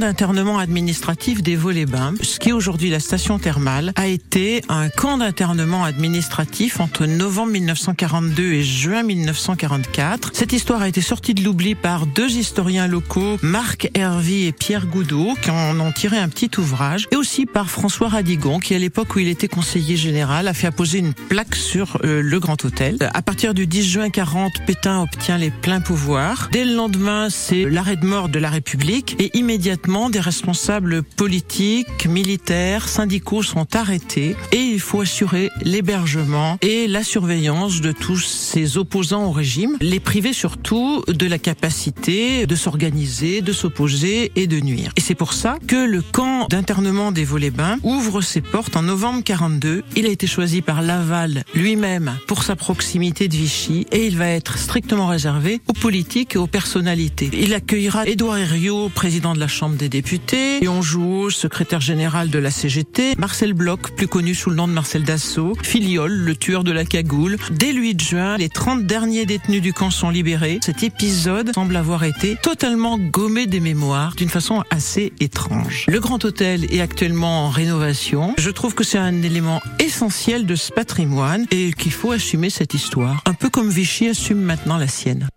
d'internement administratif des Vaux-les-Bains, ce qui est aujourd'hui la station thermale, a été un camp d'internement administratif entre novembre 1942 et juin 1944. Cette histoire a été sortie de l'oubli par deux historiens locaux, Marc Hervy et Pierre Goudot, qui en ont tiré un petit ouvrage, et aussi par François Radigon, qui à l'époque où il était conseiller général a fait apposer une plaque sur euh, le Grand Hôtel. À partir du 10 juin 40, Pétain obtient les pleins pouvoirs. Dès le lendemain, c'est l'arrêt de mort de la République et immédiatement des responsables politiques, militaires, syndicaux sont arrêtés et il faut assurer l'hébergement et la surveillance de tous ces opposants au régime, les priver surtout de la capacité de s'organiser, de s'opposer et de nuire. Et c'est pour ça que le camp d'internement des Vaux-les-Bains ouvre ses portes en novembre 42. Il a été choisi par Laval lui-même pour sa proximité de Vichy et il va être strictement réservé aux politiques et aux personnalités. Il accueillera Édouard Herriot, président de la Chambre des députés, Léon Jouot, secrétaire général de la CGT, Marcel Bloch, plus connu sous le nom de Marcel Dassault, Filiol, le tueur de la cagoule. Dès le 8 juin, les 30 derniers détenus du camp sont libérés. Cet épisode semble avoir été totalement gommé des mémoires d'une façon assez étrange. Le Grand Hôtel est actuellement en rénovation. Je trouve que c'est un élément essentiel de ce patrimoine et qu'il faut assumer cette histoire, un peu comme Vichy assume maintenant la sienne.